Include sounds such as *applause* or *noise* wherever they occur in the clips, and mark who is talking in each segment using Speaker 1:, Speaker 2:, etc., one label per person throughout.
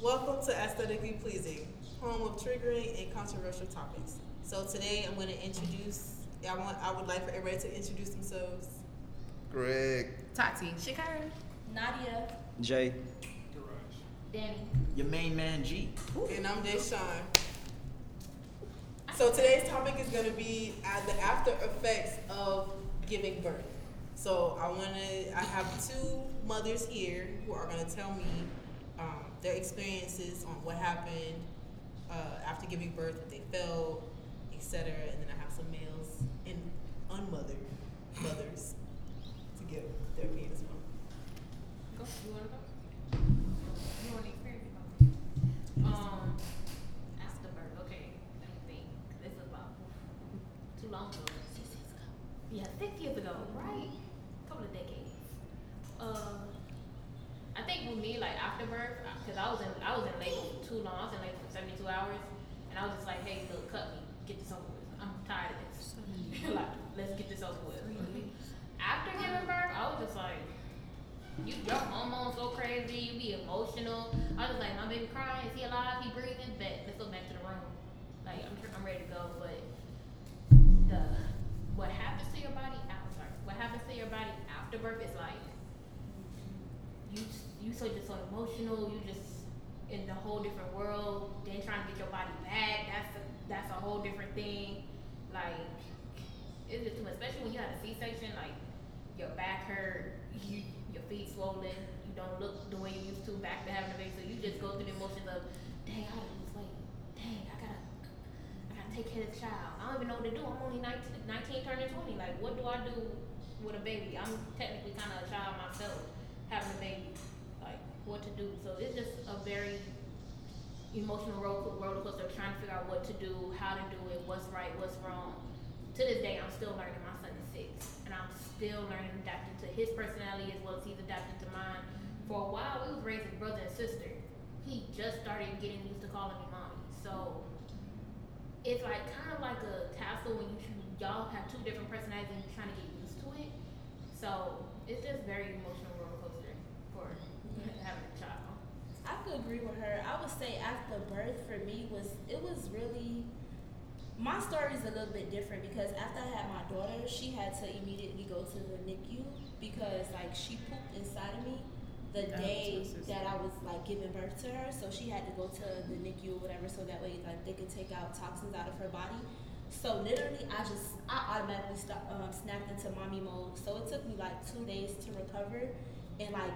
Speaker 1: Welcome to Aesthetically Pleasing, home of triggering and controversial topics. So today I'm going to introduce. I want. I would like for everybody to introduce themselves.
Speaker 2: Greg.
Speaker 3: Tati.
Speaker 4: Shakira.
Speaker 5: Nadia.
Speaker 6: Jay. Garage.
Speaker 4: Danny.
Speaker 6: Your main man G.
Speaker 1: And I'm Deshawn. So today's topic is going to be uh, the after effects of giving birth. So I want to. I have two mothers here who are going to tell me their experiences on what happened uh, after giving birth, what they felt, etc. And then I have some males and unmothered mothers to give their opinion as well.
Speaker 4: Go. You wanna go? You want to experience it? Um, after birth. Okay. Let me think. This is about too long ago. Six years ago. Yeah, six years ago, right? couple of decades. Uh, I think with me, like after birth, because I was in I was in labor for too long. I was in labor for seventy two hours, and I was just like, hey, look, cut me, get this over with. I'm tired of this. *laughs* like, let's get this over with. After giving birth, I was just like, you your hormones go crazy, you be emotional. I was just like, my baby crying, is he alive? He breathing? Bet let's go back to the room. Like I'm I'm ready to go, but the what happens to your body after what happens to your body after birth is like you you so just so emotional, you just in a whole different world, then trying to get your body back, that's a that's a whole different thing. Like it's just too much, especially when you had a C section, like your back hurt, you your feet swollen, you don't look the way you used to back to having a baby, so you just go through the emotions of, dang, I lose weight, dang, I gotta I gotta take care of the child. I don't even know what to do. I'm only 19, 19 turning 20. Like, what do I do with a baby? I'm technically kind of a child myself, having a baby. Like, what to do? So it's just a very emotional roller coaster trying to figure out what to do, how to do it, what's right, what's wrong. To this day, I'm still learning. My son is six, and I'm still learning adapting to his personality as well as he's adapting to mine. For a while, we was raising brother and sister. He just started getting used to calling me mommy. So it's like kind of like a tassel when you y'all have two different personalities and you're trying to get used to it. So it's just very emotional roller coaster for *laughs* having a child.
Speaker 5: I could agree with her. I would say after birth for me was it was really my story is a little bit different because after I had my daughter, she had to immediately go to the NICU because like she pooped inside of me the
Speaker 3: That
Speaker 5: day that I was like giving birth to her. So she had to go to the NICU or whatever so that way like they could take out toxins out of her body. So literally, I just I automatically stop, um, snapped into mommy mode. So it took me like two days to recover, and like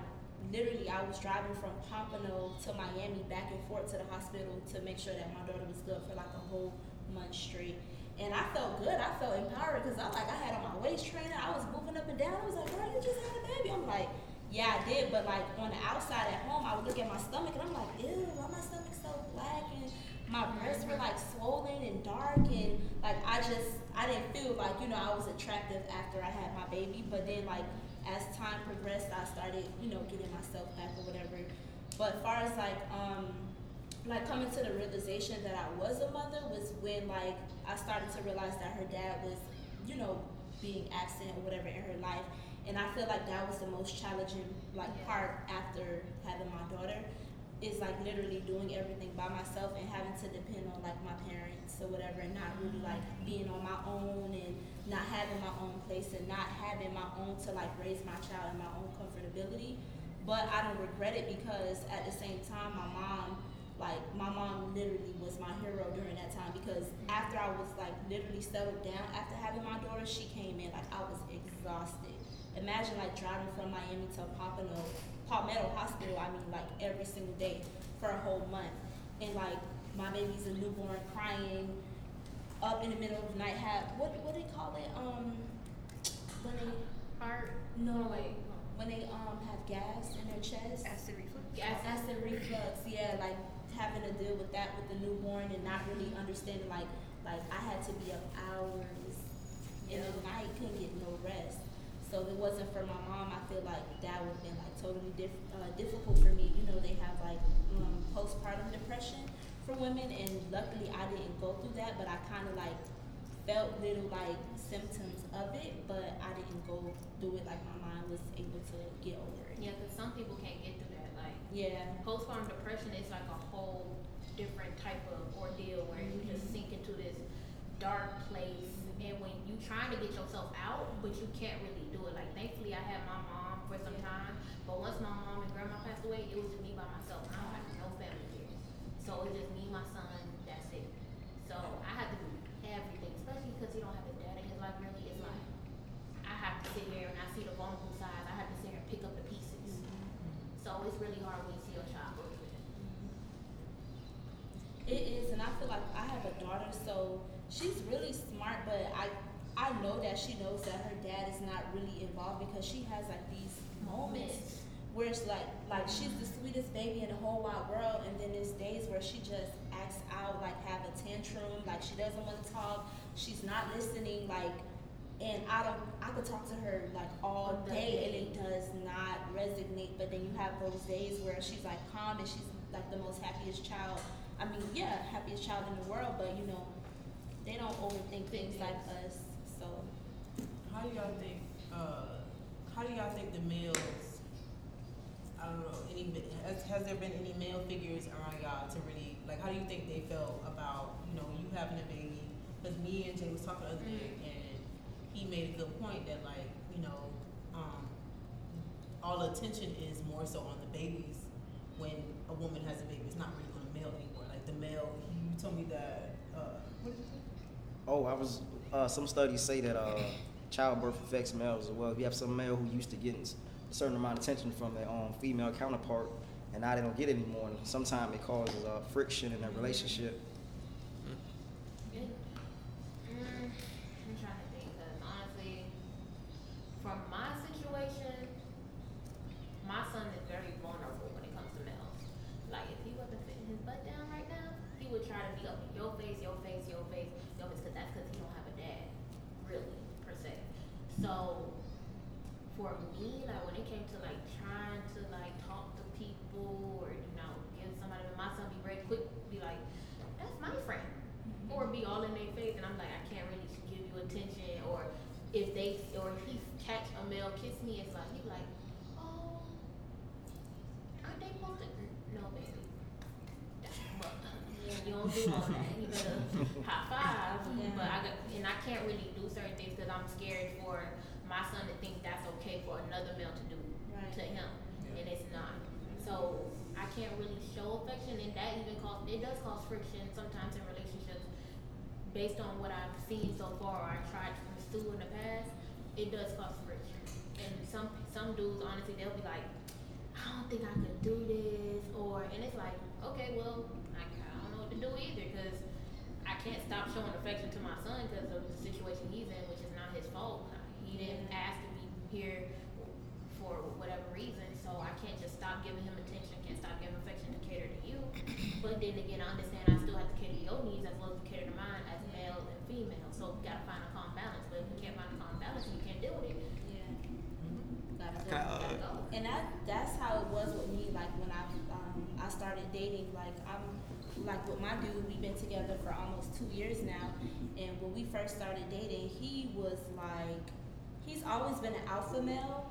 Speaker 5: literally, I was driving from Pompano to Miami back and forth to the hospital to make sure that my daughter was good for like a whole month straight. And I felt good. I felt empowered because I like I had on my waist trainer. I was moving up and down. I was like, "Girl, you just had a baby." I'm like, "Yeah, I did." But like on the outside at home, I would look at my stomach and I'm like, "Ew, why my stomach so black?" And my breasts were like swollen and dark and like I just I didn't feel like you know I was attractive after I had my baby but then like as time progressed I started you know getting myself back or whatever. But far as like um like coming to the realization that I was a mother was when like I started to realize that her dad was you know being absent or whatever in her life. And I feel like that was the most challenging like part after having my daughter is like literally doing everything by myself and having to depend on like my parents or whatever and not really like being on my own and not having my own place and not having my own to like raise my child in my own comfortability. But I don't regret it because at the same time my mom like my mom literally was my hero during that time because after I was like literally settled down after having my daughter, she came in like I was exhausted. Imagine like driving from Miami to Pompano Palmetto Hospital, I mean, like every single day for a whole month. And like my baby's a newborn crying up in the middle of the night, have what what do they call it? Um when they
Speaker 4: Heart.
Speaker 5: no
Speaker 4: wait.
Speaker 5: when they um have gas in their chest.
Speaker 3: Acid reflux.
Speaker 4: Gas.
Speaker 5: Acid reflux, yeah, like having to deal with that with the newborn and not really understanding like like I had to be up hours in the night, couldn't get no rest. So if it wasn't for my mom, I feel like that would have been like totally diff- uh, difficult for me. You know, they have like um, postpartum depression for women, and luckily I didn't go through that, but I kind of like felt little like symptoms of it, but I didn't go through it like my mind was able to get over it.
Speaker 4: Yeah, because some people can't get through that. Like
Speaker 5: Yeah.
Speaker 4: Postpartum depression is like a whole different type of ordeal where you just
Speaker 5: Mhm.
Speaker 4: sink into this dark place, and when you trying to get yourself out, but you can't really do it. Like thankfully, I had my mom for some time, but once my mom and grandma passed away, it was just me by myself. I don't have no family here, so it's just me, my son. That's it. So I had to do everything, especially because he don't have a dad in his life. Really, it's like I have to sit here and I see the vulnerable sides. I have to sit here and pick up the pieces. Mm-hmm. So it's really hard when you see your child go through that.
Speaker 5: It is, and I feel like I have a daughter, so she's really smart, but I I know that she knows that her dad is not really involved because she has like these moments where it's like like she's the sweetest baby in the whole wide world, and then there's days where she just acts out, like have a tantrum, like she doesn't want to talk, she's not listening, like. And I don't, I could talk to her like all
Speaker 4: All
Speaker 5: day, and it does not resonate. But then you have those days where she's like calm and she's like the most happiest child I mean, yeah, happiest child in the world, but you know, they don't overthink things like us. So
Speaker 1: How do y'all think? Uh, how do y'all think the males? I don't know. Any has, has there been any male figures around y'all to really like? How do you think they felt about you know you having a baby? Because me and Jay was talking the other day, and he made a good point that like you know, um, all attention is more so on the babies when a woman has a baby. It's not really on the male anymore. Like the male, you told me that. Uh, what did you say?
Speaker 2: Oh, I was. Uh, some studies say that uh, childbirth affects males as well. If you have some male who used to getting a certain amount of attention from their own female counterpart, and now they don't get it anymore, and sometimes it causes uh, friction in their relationship.
Speaker 4: It, mm, I'm trying to think, cause honestly, from my situation, my son is very vulnerable when it comes to males. Like if he wasn't fitting his butt down right now, he would try to be up in your face, your face, your face, your face, cause that's cause he don't have a dad, really per se. So for me, like when it came to like trying to like talk to people or you know give somebody, my son be very quick, be like, that's my friend or be all in their face, and I'm like, I can't really give you attention. Or if they, or if he catch a male kiss me, it's like he like, oh, aren't they supposed to? No, baby. But, you don't do all that. You better high five.
Speaker 5: Yeah.
Speaker 4: But I got, and I can't really do certain things because I'm scared for my son to think that's okay for another male to do
Speaker 5: Right.
Speaker 4: to him, and it's not. So I can't really show affection, and that even cause it does cause friction sometimes in relationships. Based on what I've seen so far, or I tried to pursue in the past, it does cause friction. And some some dudes, honestly, they'll be like, I don't think I could do this, or and it's like, okay, well, I, I don't know what to do either, because I can't stop showing affection to my son because of the situation he's in, which is not his fault. He didn't ask to be here for whatever reason, so I can't just stop giving him attention, can't stop giving affection to cater to you. But then again, I understand I still have to cater to your needs as well as cater to mine as male and female. So we gotta find a calm balance. But if we can't find a calm balance and you can't deal with it,
Speaker 5: yeah, gotta go.
Speaker 2: uh,
Speaker 4: gotta go.
Speaker 5: And that that's how it was with me. Like when I um, I started dating, like I'm like with my dude, we've been together for almost two years now. And when we first started dating, he was like, he's always been an alpha male,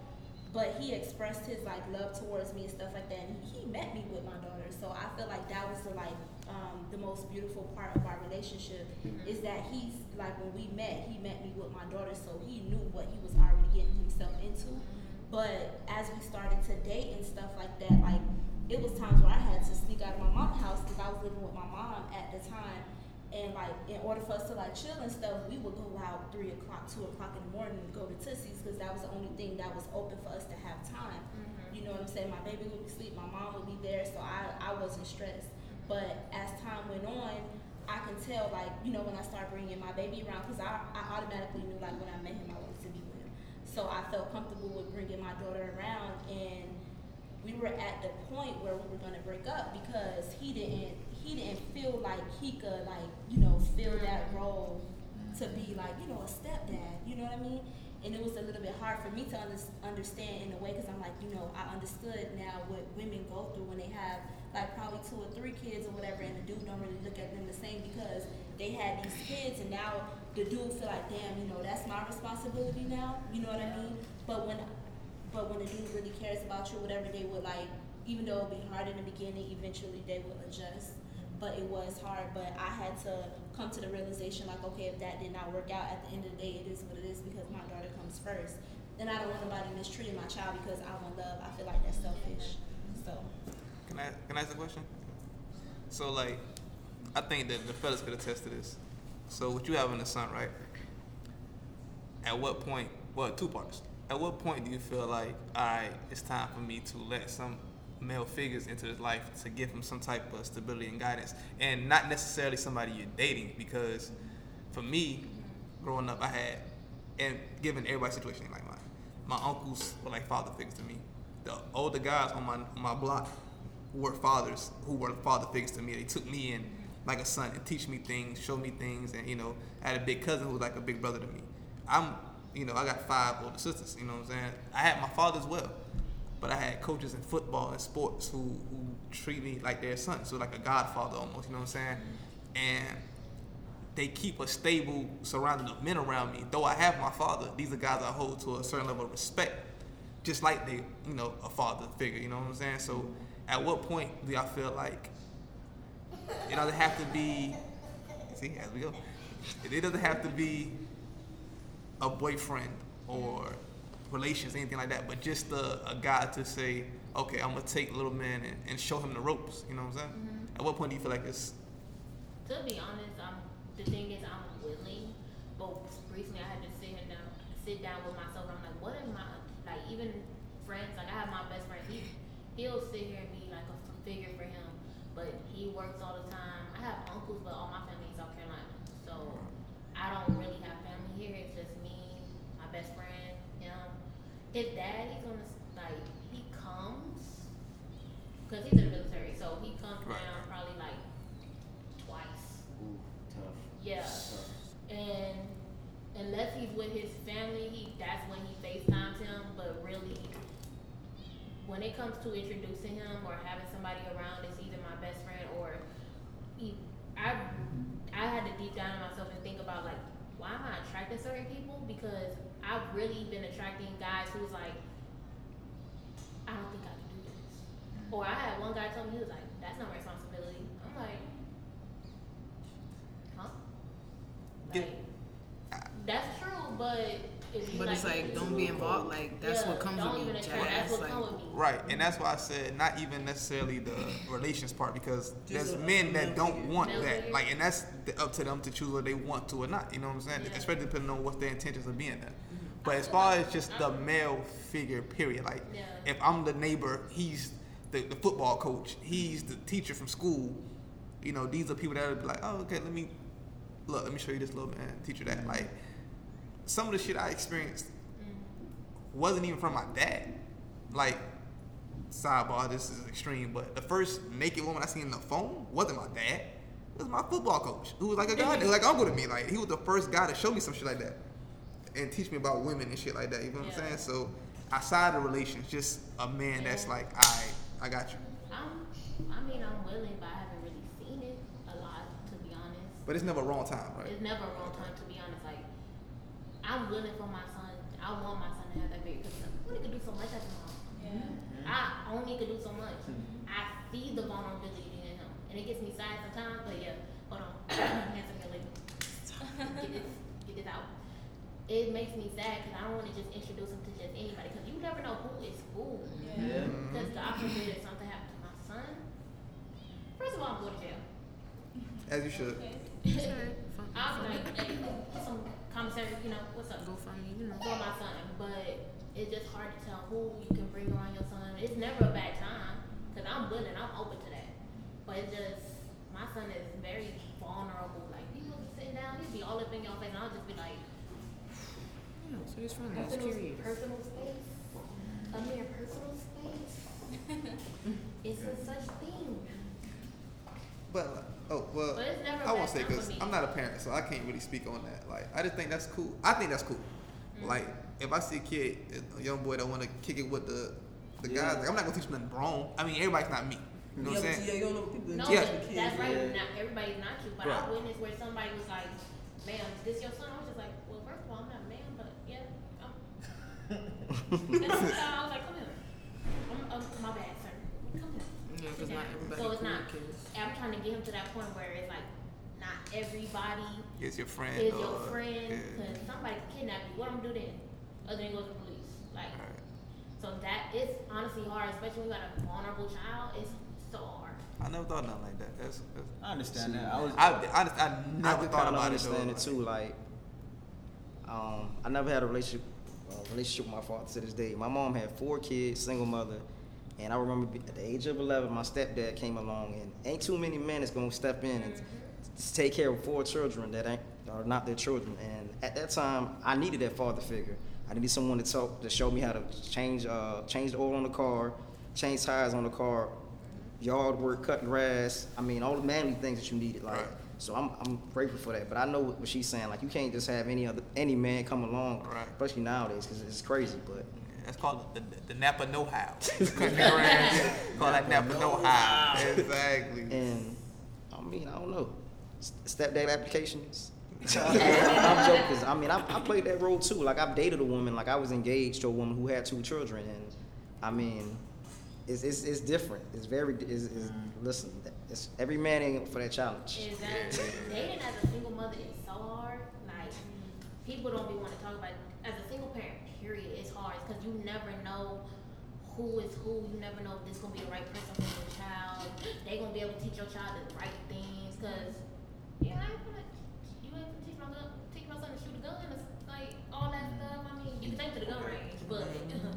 Speaker 5: but he expressed his like love towards me and stuff like that. And he met me with my daughter, so I feel like that was the like um, the most beautiful part of our relationship
Speaker 4: Mhm.
Speaker 5: is that he's like when we met, he met me with my daughter, so he knew what he was already getting himself into. But as we started to date and stuff like that, like it was times where I had to sneak out of my mom's house because I was living with my mom at the time. And like in order for us to like chill and stuff, we would go out three o'clock, two o'clock in the morning and go to Tootsie's because that was the only thing that was open for us to have time.
Speaker 4: Mhm.
Speaker 5: You know what I'm saying? My baby would be asleep, my mom would be there, so I, I wasn't stressed. But as time went on, I can tell like, you know, when I started bringing my baby around, because I, I automatically knew like when I met him, I wanted to be with him. So I felt comfortable with bringing my daughter around and we were at the point where we were gonna break up because he didn't he didn't feel like he could like you know fill that role to be like you know a stepdad you know what I mean and it was a little bit hard for me to under, understand in a way because I'm like you know I understood now what women go through when they have like probably two or three kids or whatever and the dude don't really look at them the same because they had these kids and now the dude feel like damn you know that's my responsibility now you know what I mean but when but when a dude really cares about you, whatever, they would like even though it'll be hard in the beginning, eventually they will adjust. But it was hard. But I had to come to the realization, like, okay, if that did not work out, at the end of the day, it is what it is because my daughter comes first. And I don't want nobody mistreating my child because I want love. I feel like that's selfish. So.
Speaker 3: Can I can I ask a question? So like, I think that the fellas could attest to this. So what you having a son, right? At what point? Well, two parts. At what point do you feel like, all right, it's time for me to let some male figures into his life to give him some type of stability and guidance, and not necessarily somebody you're dating? Because for me, growing up, I had, and given everybody's situation like mine, my uncles were like father figures to me. The older guys on my on my block were fathers who were father figures to me. They took me in like a son and teach me things, show me things, and you know, I had a big cousin who was like a big brother to me. I'm, you know, I got five older sisters. You know what I'm saying? I had my father as well, but I had coaches in football and sports who who treat me like their son, so like a godfather almost. You know what I'm saying? And they keep a stable surrounding of men around me. Though I have my father, these are guys I hold to a certain level of respect, just like they, you know, a father figure. You know what I'm saying? So, at what point do I feel like it doesn't have to be? See, as we go, it doesn't have to be a boyfriend or relations, anything like that, but just a, a guy to say, okay, I'm gonna take little man and, and show him the ropes. You know what I'm saying?
Speaker 4: Mhm.
Speaker 3: At what point do you feel like it's
Speaker 4: To be honest, I'm the thing is I'm willing, but recently I had to sit down, sit down with myself. I'm like, what am I like? Even friends, like I have my best friend. He he'll sit here and be like a figure for him, but he works all the time. I have uncles, but all my family is South Carolina, so I don't really have family here. It's just me, my best friend, him. His dad, he's gonna like he comes because he's in the military, so he comes
Speaker 3: Right.
Speaker 4: down probably like twice.
Speaker 2: Ooh, tough.
Speaker 4: Yeah.
Speaker 2: Tough.
Speaker 4: And unless he's with his family, he that's when he FaceTimes him. But really, when it comes to introducing him or having somebody around, it's either my best friend or he, I I had to deep down in myself and think about like why am I attracting certain people because I've really been attracting guys who's like I don't think I can do this. Or I had one guy tell me he was like, "That's not my responsibility." I'm like, huh? Like, that's true, but if you
Speaker 6: But it's like, don't be involved. Like that's
Speaker 4: Yeah,
Speaker 6: what comes
Speaker 4: don't
Speaker 6: with
Speaker 4: even
Speaker 6: me.
Speaker 4: attract-
Speaker 6: Jazz.
Speaker 4: That's what
Speaker 6: Like,
Speaker 4: come with me.
Speaker 3: Right, and that's why I said not even necessarily the relations part because there's men that don't want that. Like, and that's up to them to choose whether they want to or not. You know what I'm saying?
Speaker 4: Yeah.
Speaker 3: Especially depending on what their intentions of being there. But as far as just the male figure, period. Like,
Speaker 4: Yeah.
Speaker 3: if I'm the neighbor, he's the, the football coach, he's the teacher from school. You know, these are people that would be like, oh, okay, let me look, let me show you this little man, teach you that. Like, some of the shit I experienced
Speaker 4: Mm-hmm.
Speaker 3: wasn't even from my dad. Like, sidebar, this is extreme, but the first naked woman I seen on the phone wasn't my dad. It was my football coach, who was like a *laughs* guy, like uncle to me. Like, he was the first guy to show me some shit like that and teach me about women and shit like that. You know what I'm saying? So, outside of relations, just a man that's like, I, I got you.
Speaker 4: I'm, I mean, I'm willing, but I haven't really seen it a lot, to be honest.
Speaker 3: But it's never a wrong time, right?
Speaker 4: It's never a wrong time, to be honest. Like, I'm willing for my son. I want my son to have that baby because only could do so much as a mom. I only could do so much. I see the vulnerability in him, and it gets me sad sometimes. But yeah, hold on, *coughs* hands up, your lady. Get this, get this out. It makes me sad because I don't want to just introduce him to just anybody because you never know who is who.
Speaker 2: Yeah.
Speaker 4: Because God forbid if something happened to my son. First of all, I'm going to jail.
Speaker 3: As you should.
Speaker 4: I'll be like, hey, some commissary, you know, what's up?
Speaker 6: Go for me, you know.
Speaker 4: For my son, but it's just hard to tell who you can bring around your son. It's never a bad time because I'm willing, and I'm open to that. But it's just my son is very vulnerable. Like people be sitting down, he'd be all up in your face, and I'll just be like,
Speaker 6: Yeah, so he's from there. It's
Speaker 4: personal,
Speaker 6: curious.
Speaker 4: personal space. A mere personal space. *laughs* it's a such thing.
Speaker 3: But like, oh well,
Speaker 4: But it's never
Speaker 3: I won't say
Speaker 4: time
Speaker 3: because. I'm not a parent, so I can't really speak on that. Like I just think that's cool. I think that's cool.
Speaker 4: Mm-hmm.
Speaker 3: Like if I see a kid, a young boy that want to kick it with the the
Speaker 2: Yeah.
Speaker 3: guys, like I'm not gonna teach him nothing wrong. I mean, everybody's not me. You know
Speaker 1: yeah,
Speaker 3: what I'm saying?
Speaker 1: yeah, you don't know what people
Speaker 4: No,
Speaker 1: do
Speaker 3: Yeah.
Speaker 4: but that's right.
Speaker 2: yeah.
Speaker 4: Not everybody's not you, but
Speaker 3: Right.
Speaker 4: I witnessed where somebody was like, "Ma'am, is this your son?" I was just like, "Well, first of all, I'm not a man, but yeah." I'm. I was like, "Come here, I'm, um, my bad, sir."
Speaker 6: Yeah, because not everybody
Speaker 4: So it's not. I'm trying to get him to that point where it's like not everybody
Speaker 3: Is your friend
Speaker 4: is your friend
Speaker 3: yeah.
Speaker 4: because somebody can kidnap you. What I'm gonna do then? Other than go to the police. Like,
Speaker 3: Right.
Speaker 4: so that is honestly hard, especially when you got a vulnerable child. It's so hard.
Speaker 3: I never thought nothing like that. That's, that's
Speaker 7: I understand that. I was.
Speaker 3: I, I, I
Speaker 2: I
Speaker 3: never
Speaker 2: could
Speaker 3: thought
Speaker 2: kind of
Speaker 3: it though.
Speaker 2: understand it too. Like, um, I never had a relationship uh, relationship with my father to this day. My mom had four kids, single mother, and I remember at the age of 11, my stepdad came along, and ain't too many men that's gonna step in and take care of four children that ain't are not their children. And at that time, I needed that father figure. I needed someone to talk to show me how to change uh, change the oil on the car, change tires on the car, yard work, cut grass. I mean, all the manly things that you needed. Like,
Speaker 3: Right.
Speaker 2: So I'm I'm grateful for that. But I know what she's saying. Like, you can't just have any other any man come along,
Speaker 3: Right.
Speaker 2: especially nowadays, because it's crazy. But
Speaker 3: That's called the, the, the Napa know how. *laughs* Call that Napa know how. Exactly.
Speaker 2: and I mean, I don't know. S- Stepdad applications. *laughs* *laughs* I'm joking. 'cause, I mean, I, I played that role too. Like I've dated a woman. Like I was engaged to a woman who had two children, and I mean, it's it's, it's different. It's very. It's, it's, mm. listen, it's, every man ain't for that challenge.
Speaker 4: Exactly. Dating as a single mother is so hard. Like people don't be want to talk about. It. As a single parent, period, it's hard because you never know who is who. You never know if this gonna be the right person for your child. They gonna be able to teach your child the right things. Cause yeah, I ain't gonna you ain't gonna teach my teach my son to shoot a gun. It's like all that stuff. I mean, you can take him to the gun range, but.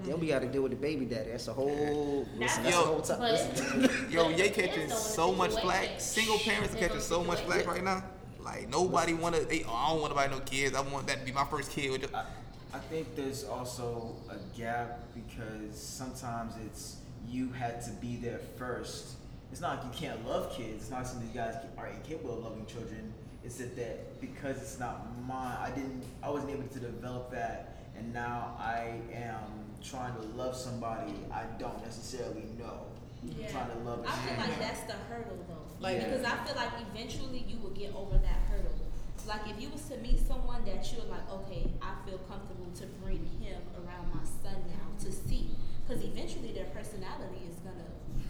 Speaker 2: Then we got to deal with the baby daddy. That's a whole. Listen, that's
Speaker 3: Yo,
Speaker 2: a whole time.
Speaker 4: but-
Speaker 2: listen.
Speaker 3: Yo,
Speaker 4: It's *laughs*
Speaker 3: they catching so much flack. Single parents are catching so much flack right now. Like nobody wanna. They, oh, I don't want to buy no kids. I want that to be my first kid. With
Speaker 7: I, I think there's also a gap because sometimes it's you had to be there first. It's not like you can't love kids. It's not something you guys are incapable of loving children. It's that, that because it's not mine, I didn't, I wasn't able to develop that, and now I am trying to love somebody I don't necessarily know.
Speaker 5: Yeah.
Speaker 7: Trying to love. a
Speaker 5: I feel like that's the hurdle though.
Speaker 1: Like-
Speaker 5: because I feel like eventually you will get over that hurdle. Like if you was to meet someone that you're like, okay, I feel comfortable to bring him around my son now to see, because eventually their personality is gonna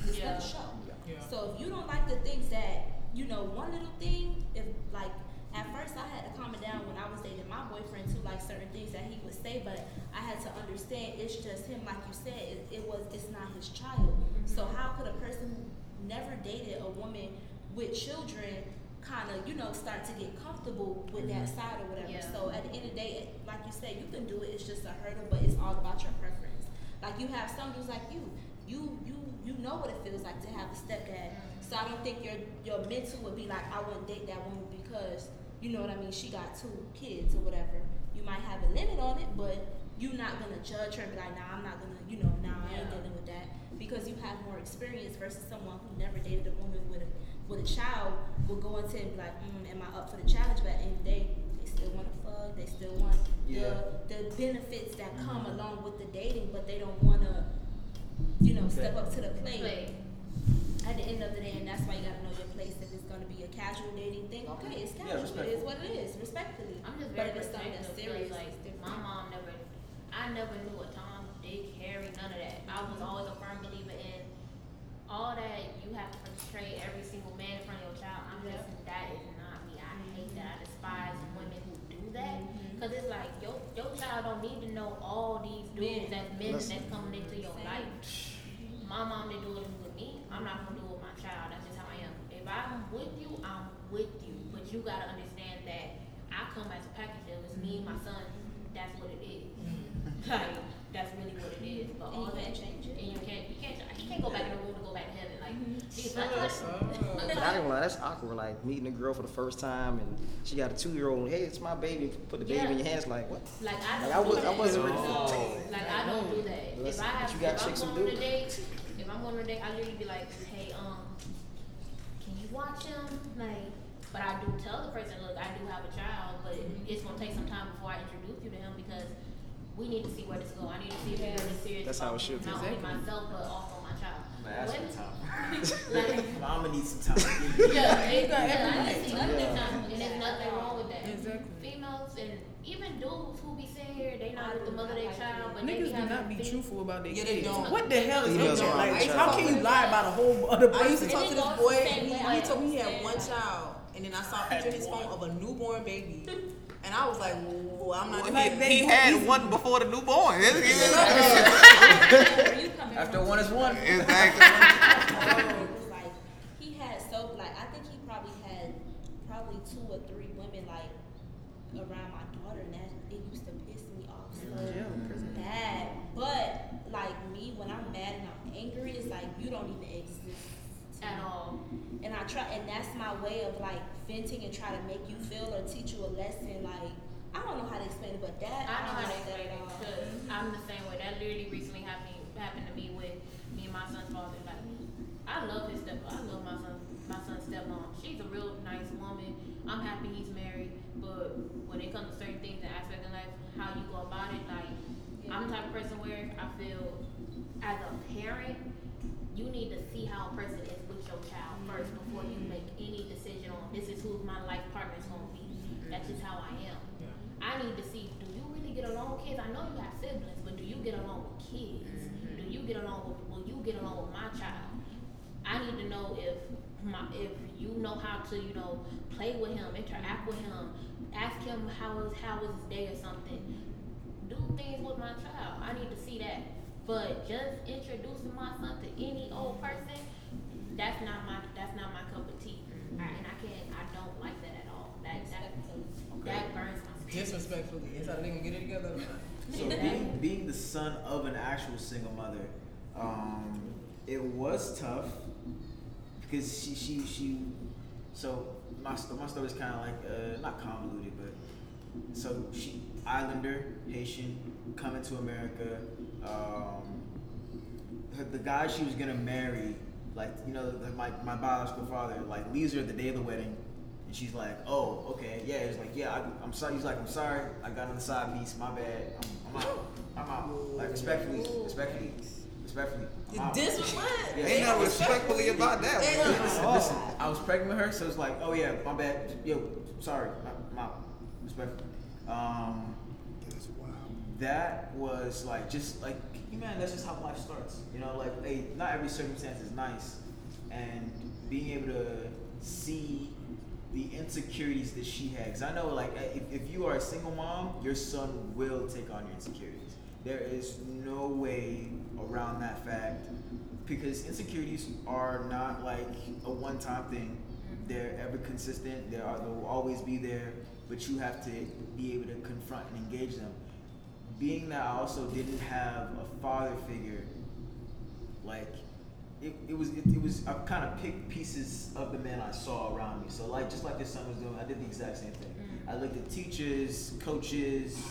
Speaker 5: is
Speaker 4: Yeah.
Speaker 5: gonna show.
Speaker 1: Yeah.
Speaker 5: So if you don't like the things that you know, one little thing, if like at first I had to calm it down when I was dating my boyfriend too, like certain things that he would say, but I had to understand it's just him, like you said, it, it was it's not his child. Mm-hmm. So how could a person who never dated a woman with children kind of you know start to get comfortable with that mm-hmm. side or whatever?
Speaker 4: Yeah.
Speaker 5: So at the end of the day, it- like you said, you can do it. It's just a hurdle, but it's all about your preference. Like you have some dudes like you, you you you know what it feels like to have a stepdad. So I don't think your your mental would be like I wouldn't date that woman because you know what I mean. She got two kids or whatever. You might have a limit on it, but you're not gonna judge her and be like, nah, I'm not gonna, you know, nah, I ain't dealing with that because you have more experience versus someone who never dated a woman with a with a child will go into it and be like, mm, am I up for the challenge? But at the end day, they still want to fuck. They still want
Speaker 7: Yeah.
Speaker 5: the the benefits that come along with the dating, but they don't want to, you know, step up to the plate
Speaker 4: Play.
Speaker 5: At the end of the day, and that's why you gotta know your place. If it's gonna be a casual dating thing, okay, it's
Speaker 7: Yeah,
Speaker 5: casual. it is what it is, respectfully.
Speaker 4: I'm just
Speaker 5: but if it's something that's
Speaker 4: protective
Speaker 5: serious,
Speaker 4: like
Speaker 5: it's different.
Speaker 4: my mom never, I never knew a Tom, Dick, Harry, none of that. I was always a firm believer in all that. You have to portray every single man in front of your child. I'm just that is not me. I hate mm-hmm. that. I despise mm-hmm. women who do that
Speaker 5: mm-hmm.
Speaker 4: because it's like your your child don't need to know all these dudes
Speaker 5: Men.
Speaker 4: that's men
Speaker 2: Listen.
Speaker 4: that's coming into your
Speaker 5: Same.
Speaker 4: life. My mom didn't do it with me. I'm not gonna do it with my child. That's just how I am. If I'm with you, I'm with you. But you gotta understand that I come as a package deal. It's me and my son. That's what it is. *laughs* Like that's really what it is. But
Speaker 5: And
Speaker 4: all
Speaker 5: you
Speaker 4: that
Speaker 5: can't change it.
Speaker 4: And you can't. You can't. You can't go back in the room to go back to heaven. Like
Speaker 5: Mhm.
Speaker 4: like.
Speaker 2: But I ain't gonna *laughs* *laughs* lie, that's awkward. Like meeting a girl for the first time and she got a two year old. Hey, it's my baby. Put the baby
Speaker 4: Yeah.
Speaker 2: in your hands. Like what?
Speaker 4: Like I don't
Speaker 2: Like, I
Speaker 4: do
Speaker 2: was-
Speaker 4: that.
Speaker 2: I wasn't
Speaker 3: ready
Speaker 4: No. Like I don't do that.
Speaker 2: Listen,
Speaker 4: if I have,
Speaker 2: you got
Speaker 4: if I'm going on a date, if I'm going on a date, I literally be like, hey, um, can you watch him? Like, but I do tell the person, look, I do have a child, but it's gonna take some time before I introduce you to him because we need to see where this go. I need to see if you're really serious.
Speaker 2: That's how it
Speaker 4: about
Speaker 2: should be.
Speaker 4: Not only myself, but also my child.
Speaker 7: I'm gonna ask for
Speaker 4: Women-
Speaker 7: time. *laughs* *laughs*
Speaker 4: like,
Speaker 7: Mama needs some time. *laughs*
Speaker 4: yeah, it, yeah, I need to see
Speaker 2: right.
Speaker 4: time, and there's nothing wrong with that.
Speaker 6: Exactly.
Speaker 4: Females and even even dudes who be saying here they not with the mother of their child, but they
Speaker 6: Niggas do
Speaker 4: having
Speaker 6: not be
Speaker 4: things-
Speaker 6: truthful about their
Speaker 1: Yeah, they
Speaker 6: kids.
Speaker 1: don't.
Speaker 6: What the hell is
Speaker 2: Females
Speaker 6: that?
Speaker 2: are
Speaker 6: Like,
Speaker 2: like
Speaker 6: how can you lie about a whole other
Speaker 1: I used to talk to this boy, and he, he told me he had one child, and then I saw a picture in his phone of a newborn baby, and I was like, "Whoa, I'm not."
Speaker 3: Well, he, he had one before the newborn. *laughs* It's even-
Speaker 4: Where you *laughs*
Speaker 7: After one is one.
Speaker 3: exactly.
Speaker 5: like *laughs* he had so like I think he probably had probably two or three women like around my daughter, and that it used to piss me off so
Speaker 6: Jail,
Speaker 5: bad. But like me, when I'm mad and I'm angry, it's like you don't even exist to
Speaker 4: At all.
Speaker 5: And I try, and that's my way of like venting and try to make you feel or teach you a lesson. Like I don't know how to explain it, but that
Speaker 4: I know how
Speaker 5: don't
Speaker 4: to
Speaker 5: like that
Speaker 4: explain it because I'm the same way. That literally recently happened happened to me with me and my son's father. Like, I love his step. I love my son. My son's stepmom. She's a real nice woman. I'm happy he's married. But when it comes to certain things and aspects in life, how you go about it, like I'm the type of person where I feel as a parent, you need to see how a person is with your child first mm-hmm. before you make any decision on this is who my life partner is gonna be. Mm-hmm. That's just how I am. I need to see, do you really get along with kids? I know you have siblings, but do you get along with kids? Mm-hmm. Do you get along with, will you get along with my child? I need to know if my, if you know how to, you know, play with him, interact with him, ask him how is, how was his day or something. Do things with my child. I need to see that. But just introducing my son to any old person, that's not my, that's not my cup of tea. I- And I can't, I don't like that at all. That, that, that burns my spirit.
Speaker 1: Disrespectfully, is how they gonna get it together?
Speaker 7: So *laughs* being being the son of an actual single mother, um, it was tough because she she she. So my my story is kind of like uh, not convoluted, but so she Islander Haitian coming to America. Um, her, the guy she was gonna marry, like you know, the, my my biological father, like leaves her the day of the wedding. And she's like, oh, okay, yeah. It's like, yeah, I, I'm sorry. He's like, I'm sorry. I got on the side piece. My bad. I'm, I'm out. I'm out. Like respectfully, respectfully, respectfully. I'm out.
Speaker 1: Disrespect.
Speaker 7: Yeah.
Speaker 3: Ain't no respectfully about that.
Speaker 1: Ain't
Speaker 7: Listen, listen. I was pregnant with her, so it's like, oh yeah, my bad. Yo, sorry. I'm out. Respectfully. Um, that was like just like man, that's just how life starts. You know, like hey, not every circumstance is nice, and being able to see the insecurities that she had. Because I know, like, if, if you are a single mom, your son will take on your insecurities. There is no way around that fact because insecurities are not like a one-time thing. Mm-hmm. They're ever consistent. They are. They'll always be there. But you have to be able to confront and engage them. Being that I also didn't have a father figure, like it, it was it, it was I kind of picked pieces of the men I saw around me. So like just like your son was doing, I did the exact same thing. Mm. I looked at teachers, coaches,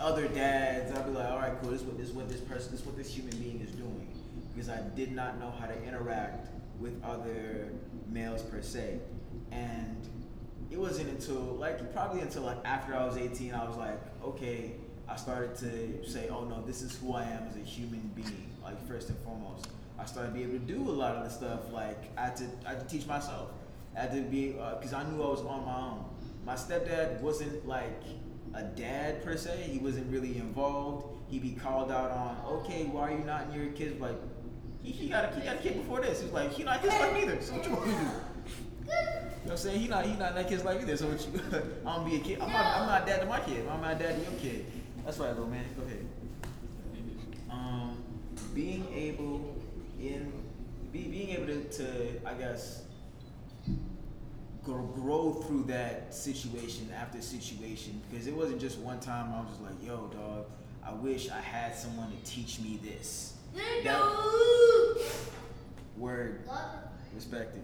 Speaker 7: other dads. I'd be like, all right, cool. This is what this is what this person, this is what this human being is doing, because I did not know how to interact with other males per se, and it wasn't until like probably until like after I was 18, I was like, okay, I started to say, oh no, this is who I am as a human being, like first and foremost. I started to be able to do a lot of the stuff like I had to, I had to teach myself. I had to be uh, because I knew I was on my own. My stepdad wasn't like a dad per se. He wasn't really involved. He'd be called out on, okay, why are you not in your kids? Like, he, he got a he got a kid before this. He's like, he not his life either. So what you want me to do? You know what I'm saying? He not he not that kid's life either. So what you, *laughs* I'm gonna be a kid. I'm not I'm not dad to my kid. I'm not dad to your kid. That's right, little man. Go ahead. Um, being able in be, being able to, to I guess grow, grow through that situation after situation because it wasn't just one time I was just like, yo, dog, I wish I had someone to teach me this. That- word respected.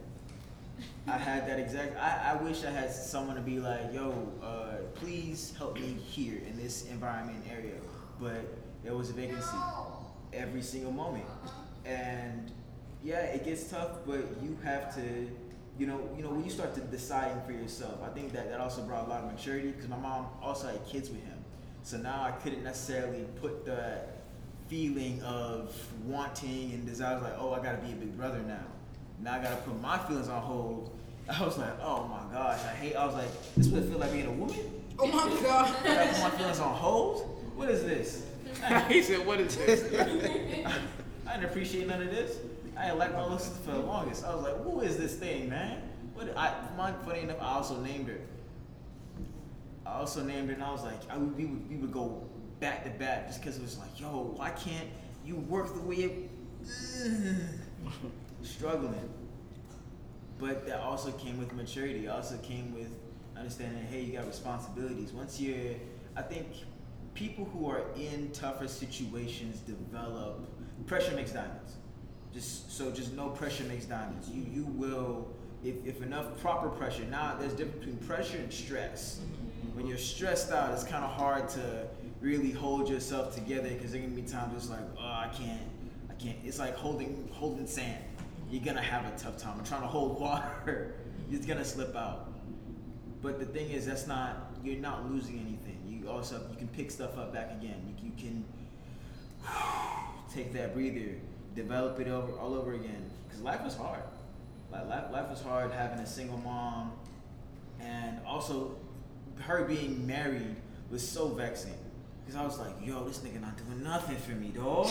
Speaker 7: I had that exact. I, I wish I had someone to be like, yo, uh, please help me here in this environment area. But there was a vacancy every single moment, and yeah, it gets tough. But you have to, you know, you know, when you start to deciding for yourself, I think that that also brought a lot of maturity because my mom also had kids with him, so now I couldn't necessarily put the feeling of wanting and desires like, oh, I gotta be a big brother now. Now I gotta put my feelings on hold *laughs* I was like, oh my gosh, I hate. I was like, this would feel like being a woman.
Speaker 1: Oh my *laughs* god.
Speaker 7: I put my feelings on hold. What is this? *laughs*
Speaker 3: he said, "What is this?"
Speaker 7: I didn't appreciate none of this. I didn't like my looks for the longest. I was like, who is this thing, man? What? I, my, funny enough, I also named her. I also named her, and I was like, I would, we would we would go back to back just because it was like, yo, why can't you work the way you struggling? But that also came with maturity. It also came with understanding, hey, you got responsibilities. Once you're, I think people who are in tougher situations develop pressure makes diamonds. Just so just no pressure makes diamonds. You you will if, if enough proper pressure. Now there's difference between pressure and stress. When you're stressed out, it's kind of hard to really hold yourself together because there can be times it's like, oh, I can't, I can't. It's like holding holding sand. You're gonna have a tough time. I'm trying to hold *laughs* water. It's gonna slip out. But the thing is, that's not. You're not losing anything. You also you can pick stuff up back again. You, you can *sighs* take that breather, develop it over all over again. Because life is hard. Like life, life is hard having a single mom, and also her being married was so vexing. Cause I was like, yo, this nigga not doing nothing for me, dog.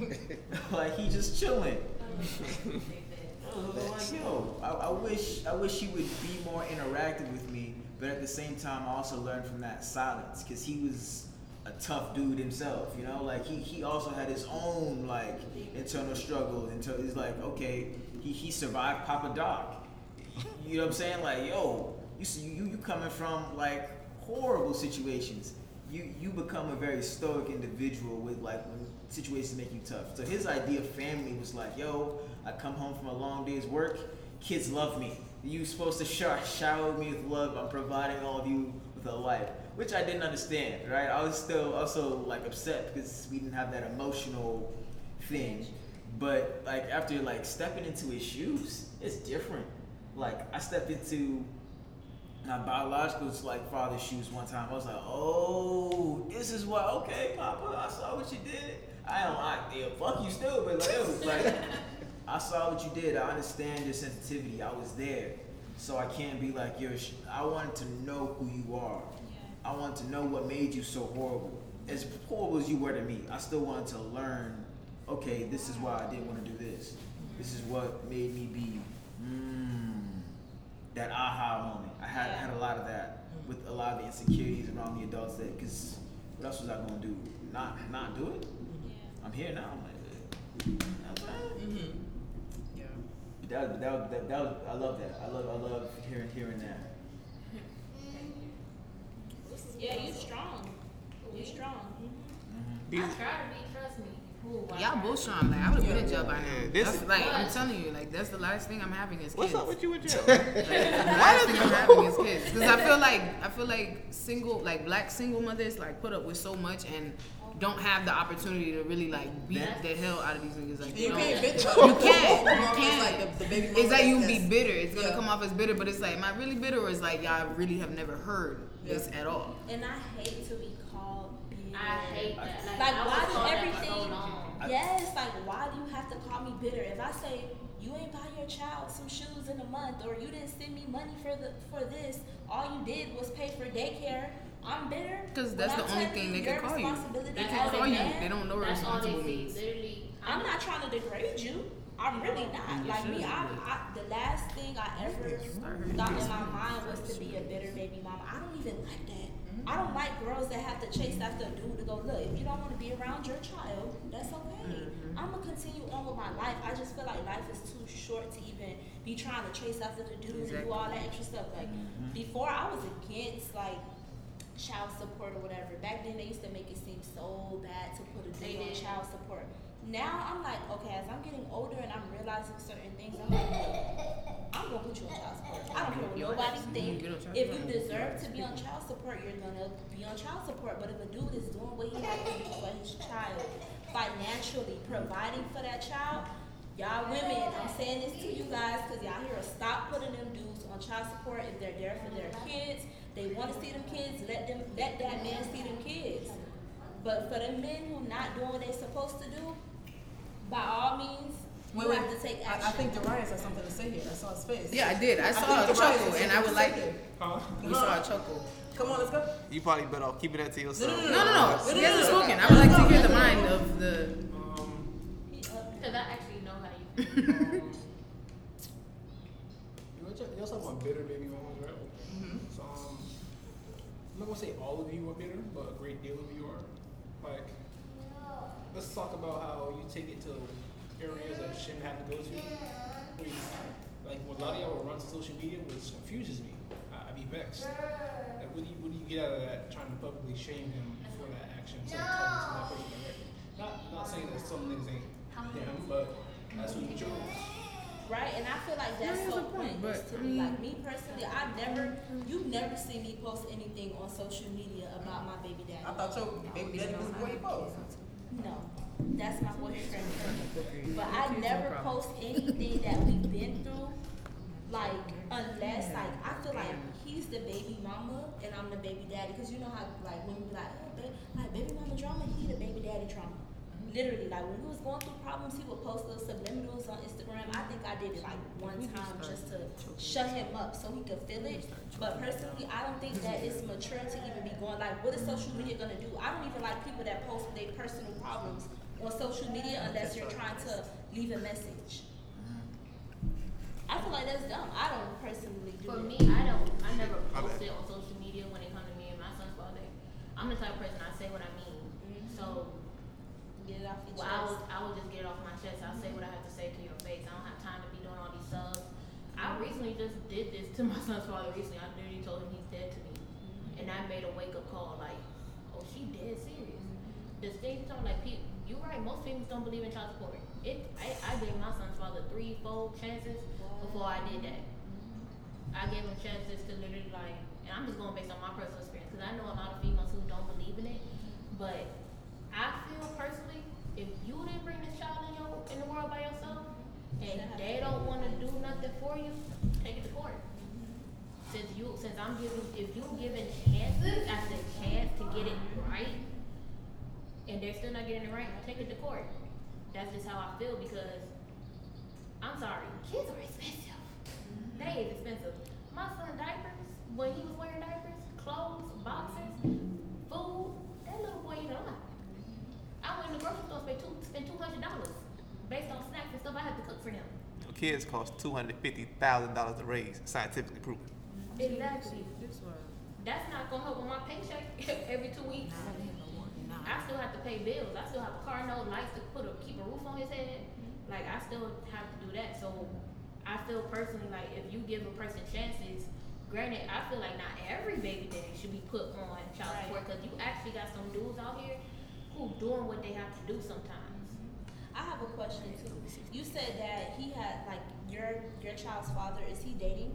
Speaker 7: *laughs* *laughs* like he just chilling. I was *laughs* like, yo, I, I wish I wish he would be more interactive with me, but at the same time, I also learned from that silence because he was a tough dude himself. You know, like he, he also had his own like internal struggle. Until he's like, okay, he, he survived Papa Doc. You know what I'm saying? Like, yo, you you you coming from like horrible situations. You you become a very stoic individual with like when situations make you tough. So his idea of family was like, yo, I come home from a long day's work, kids love me. You supposed to shower me with love. I'm providing all of you with a life, which I didn't understand. Right? I was still also like upset because we didn't have that emotional thing. But like after like stepping into his shoes, it's different. Like I stepped into my biological like father's shoes one time. I was like, oh, this is why. Okay, Papa, I saw what you did. I don't like yeah, fuck you still, but like, it was like *laughs* I saw what you did. I understand your sensitivity. I was there, so I can't be like sh- I wanted to know who you are. I wanted to know what made you so horrible. As horrible as you were to me, I still wanted to learn. Okay, this is why I didn't want to do this. This is what made me be. Mm, that aha moment. I had had a lot of that with a lot of the insecurities around the adults. That because what else was I gonna do? Not not do it. I'm here now. I'm like, you know what I'm?
Speaker 1: Mm-hmm. Yeah.
Speaker 7: But that, that, that, that was, I love that. I love I love hearing hearing that.
Speaker 5: Yeah, you strong. You strong.
Speaker 3: These-
Speaker 4: I try to be, trust me. Ooh, I
Speaker 8: Y'all
Speaker 4: try.
Speaker 8: both strong. Like I would have been a job by now.
Speaker 3: Yeah, this-
Speaker 8: that's like I'm telling you, like that's the last thing I'm having is kids.
Speaker 3: What's up with you and *laughs* Joe?
Speaker 8: Like, the last thing I'm having is kids. Because I feel like I feel like single, like black single mothers, like put up with so much and don't have the opportunity to really like beat
Speaker 7: That-
Speaker 8: the hell out of these niggas. Like
Speaker 1: You
Speaker 8: know,
Speaker 1: can't bitch.
Speaker 8: You can't. You *laughs*
Speaker 1: It's
Speaker 8: can't.
Speaker 1: like the, the baby
Speaker 8: It's like you
Speaker 1: mama
Speaker 8: be bitter. It's gonna
Speaker 1: Yeah.
Speaker 8: come off as bitter, but it's like, am I really bitter or is like y'all really have never heard this
Speaker 1: Yeah.
Speaker 8: at all?
Speaker 5: And I hate to be called bitter.
Speaker 4: I hate that. Like,
Speaker 5: Like, why
Speaker 4: was
Speaker 5: do
Speaker 4: told that for
Speaker 5: everything-
Speaker 4: so.
Speaker 5: Yes, like why do you have to call me bitter? If I say you ain't buy your child some shoes in a month, or you didn't send me money for the for this, all you did was pay for daycare. I'm bitter.
Speaker 8: Because that's the only thing they can call you. They can call you. They don't know what
Speaker 4: That's all they
Speaker 8: responsible
Speaker 4: see.
Speaker 8: means.
Speaker 5: I'm not trying to degrade you. I'm really not. Like me. I, I the last thing I ever thought in my mind was to be a bitter baby mama. I don't even like that. I don't like girls that have to chase after a dude to go, look, if you don't want to be around your child, that's okay. I'm gonna continue on with my life. I just feel like life is too short to even be trying to chase after the dudes and do all that extra stuff. Like before I was against like child support or whatever. Back then they used to make it seem so bad to put a dude on child support. Now I'm like, okay, as I'm getting older and I'm realizing certain things, I'm like, I'm gonna put you on child support. I don't care what nobody
Speaker 8: ass.
Speaker 5: think.
Speaker 8: Get on child
Speaker 5: If you deserve to be on child support, you're gonna be on child support. But if a dude is doing what he has to do for his child, financially providing for that child, y'all women, I'm saying this to you guys because y'all here stop putting them dudes on child support if they're there for their kids. They want to see them kids. Let them let that man see them kids. But for the men who not doing what they're supposed to do, by all means, You have to take
Speaker 6: I, I think. Darius has something to say here. I saw his face.
Speaker 8: Yeah, I did. I saw a
Speaker 6: Darius
Speaker 8: chuckle, and I
Speaker 6: something
Speaker 8: would like.
Speaker 6: say here.
Speaker 9: Huh?
Speaker 8: We saw a chuckle.
Speaker 6: Come on, let's go.
Speaker 3: You probably better off keeping that to yourself.
Speaker 8: No, no, no.
Speaker 6: no,
Speaker 8: He
Speaker 6: no,
Speaker 8: hasn't
Speaker 6: no.
Speaker 8: spoken. I would like to hear the mind of the.
Speaker 9: Um,
Speaker 5: He up
Speaker 4: Because
Speaker 5: there.
Speaker 4: I actually know how you feel.
Speaker 9: you know, y'all talking about bitter baby mamas, right?
Speaker 6: Mm-hmm.
Speaker 9: So, um, I'm not gonna say all of you are bitter, but a great deal of you are. Like, let's talk about how you take it to areas that you shouldn't have to go to. Where like, what a lot of y'all will run to social media, which confuses me. I, would be vexed. Like, what do you what do you get out of that? Trying to publicly shame him for that action, instead of talking to that person directly. Not not saying that some niggas ain't them, but that's who you chose.
Speaker 5: Right, and I feel like that's
Speaker 8: Yeah,
Speaker 5: so
Speaker 8: point,
Speaker 5: pointless
Speaker 8: but,
Speaker 5: to me. Like me personally, I've never, you've never seen me post anything on social media about my baby daddy.
Speaker 6: I thought your baby daddy was way close.
Speaker 5: No, that's my boyfriend. But I never post anything that we've been through, like unless like I feel like he's the baby mama and I'm the baby daddy. Cause you know how like when you be like, oh, ba- like baby mama drama, he the baby daddy drama. Literally, like when we was going through problems, he would post those subliminals on Instagram. I think I did it like one time just to shut him up so he could feel it. But personally, I don't think that it's mature to even be going like, what is social media gonna do? I don't even like people that post their personal problems on social media unless you're trying to leave a message. I feel like that's dumb. I don't personally do
Speaker 4: For
Speaker 5: it.
Speaker 4: me, I don't. I never
Speaker 3: My
Speaker 4: post it on social media when it comes to me and my son's birthday. I'm the type of person I say what I mean.
Speaker 5: Mhm.
Speaker 4: So
Speaker 5: Get it off your
Speaker 4: well, I
Speaker 5: chest.
Speaker 4: will. I will just get it off my chest. I'll say what I have Just did this to my son's father. Recently, I literally told him he's dead to me, mm-hmm. and I made a wake up call like, oh, she dead serious. Mm-hmm. The thing talking like, pe- you right. Most families don't believe in child support. It. I, I gave my son's father three, four chances before I did that. Mm-hmm. I gave him chances to literally like, and I'm just going based on my personal experience because I know a lot of females who don't believe in it. But I feel personally, if you didn't bring this child in your in the world by yourself, and they don't want to do nothing for you, take it to court. Since you, since I'm giving, if you giving chances after chance to get it right, and they're still not getting it right, take it to court. That's just how I feel because I'm sorry, kids are expensive. They is expensive. My son diapers, when he was wearing diapers, clothes, boxes, food, that little boy ate a lot. I went in the grocery store spent two spent two hundred dollars based on snacks and stuff I had to cook for him.
Speaker 3: Your kids cost two hundred fifty thousand dollars to raise, scientifically proven.
Speaker 4: Exactly. That's not gonna help with my paycheck *laughs* every two weeks. I still have to pay bills. I still have a car note, lights to put a keep a roof on his head. Like I still have to do that. So I feel personally like if you give a person chances, granted, I feel like not every baby daddy should be put on child
Speaker 5: Right.
Speaker 4: support because you actually got some dudes out here who doing what they have to do sometimes.
Speaker 5: I have a question too. You said that he had like your your child's father. Is he dating?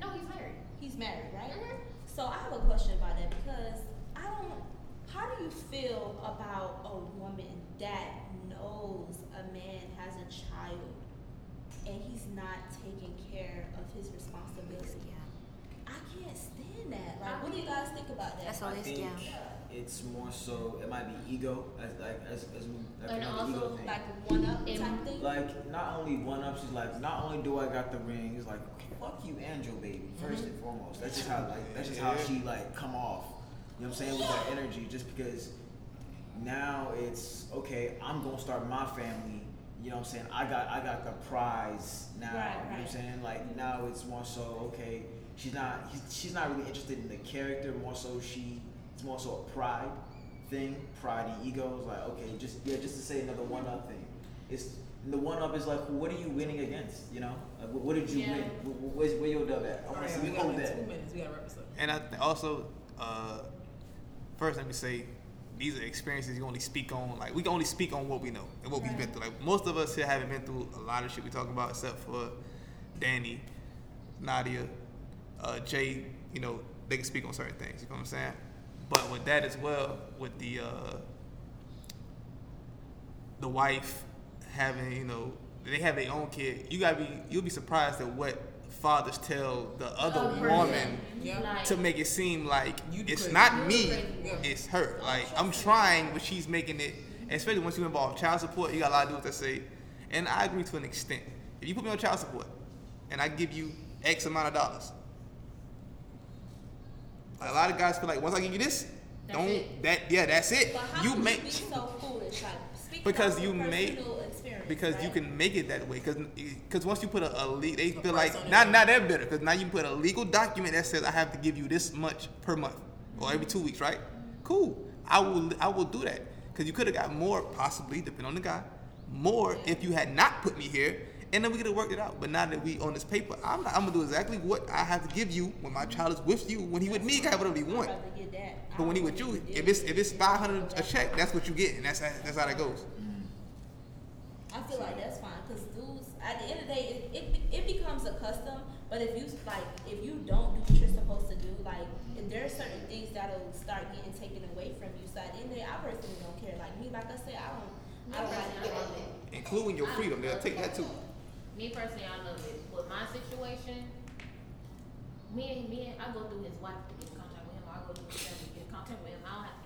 Speaker 4: No, he's married.
Speaker 5: He's married, right?
Speaker 4: Mhm.
Speaker 5: So I have a question about that because I don't. How do you feel about a woman that knows a man has a child and he's not taking care of his responsibility? I can't stand that. Like, what do you guys think about that?
Speaker 7: That's I think it's more so it might be ego as like as as we like
Speaker 4: And
Speaker 7: another ego
Speaker 4: also,
Speaker 7: thing.
Speaker 5: Like one up type thing.
Speaker 7: Like not only one up, she's like not only do I got the ring, it's like fuck you and your baby mm-hmm. 1st and foremost. That's just how like that's just how she like come off. You know what I'm saying with that energy, just because now it's okay. I'm gonna start my family. You know what I'm saying? I got I got the prize now.
Speaker 5: Right,
Speaker 7: You know what I'm saying? Like now it's more so okay. She's not he's, she's not really interested in the character. More so she it's more so a pride thing, pride and ego. It's like okay, just yeah, just to say another one up thing. It's the one up is like, what are you winning against? You know, like, what, what did you
Speaker 4: Yeah.
Speaker 7: win? Wh- wh- Where's, where your dub at? I want to see
Speaker 6: we
Speaker 7: you
Speaker 6: got
Speaker 7: hold that.
Speaker 6: two minutes. We gotta wrap this up.
Speaker 3: And I th- also, uh, first let me say, these are experiences you only speak on. Like we can only speak on what we know and what we've been through. Like most of us here haven't been through a lot of shit we talk about, except for Danny, Nadia, uh, Jay. You know, they can speak on certain things. You know what I'm saying? But with that as well, with the uh, the wife having, you know, they have their own kid. You gotta be, you'll be surprised at what fathers tell the other
Speaker 4: Other person.
Speaker 3: woman
Speaker 6: Yeah.
Speaker 3: To make it seem like
Speaker 6: You
Speaker 3: it's
Speaker 6: crazy.
Speaker 3: not me.
Speaker 6: Yeah.
Speaker 3: it's her. Like I'm trying, but she's making it. Especially once you involve child support, you got a lot of dudes that say, And I agree to an extent. If you put me on child support, and I give you X amount of dollars, a lot of guys feel like once I give you this,
Speaker 4: That's
Speaker 3: don't
Speaker 4: it.
Speaker 3: that yeah, that's it.
Speaker 5: But how
Speaker 3: You make
Speaker 5: you be *laughs* so foolish? Like
Speaker 3: because you make
Speaker 5: personal experience,
Speaker 3: because you can make it that way. Because because eh, once you put a, a le- they feel like
Speaker 1: not not
Speaker 3: that now they're bitter because now you put a legal document that says I have to give you this much per month or every two weeks right? Cool. I will I will do that. Because you could have got more possibly depending on the guy more if you had not put me here and then we could have worked it out but now that we on this paper I'm not, I'm gonna do exactly what I have to give you when my child is with you when he with me he can have whatever he
Speaker 5: I'd
Speaker 3: want
Speaker 5: rather get that.
Speaker 3: but when he with you if it's if it's 500 a check that's what you get and that's how, that's how that goes.
Speaker 5: I feel like that's fine because dudes, at the end of the day, it, it, it becomes a custom. But if you like, if you don't do what you're supposed to do, like if there are certain things that'll start getting taken away from you. So at the end of the day, I personally don't care. Like me, like I said, I don't, I don't like
Speaker 4: I love it.
Speaker 3: including your freedom. They'll take that too.
Speaker 4: Me personally, I love it. With my situation, me and me and I go through his wife to get in contact with him. I go through his family to get in contact with him. I don't have to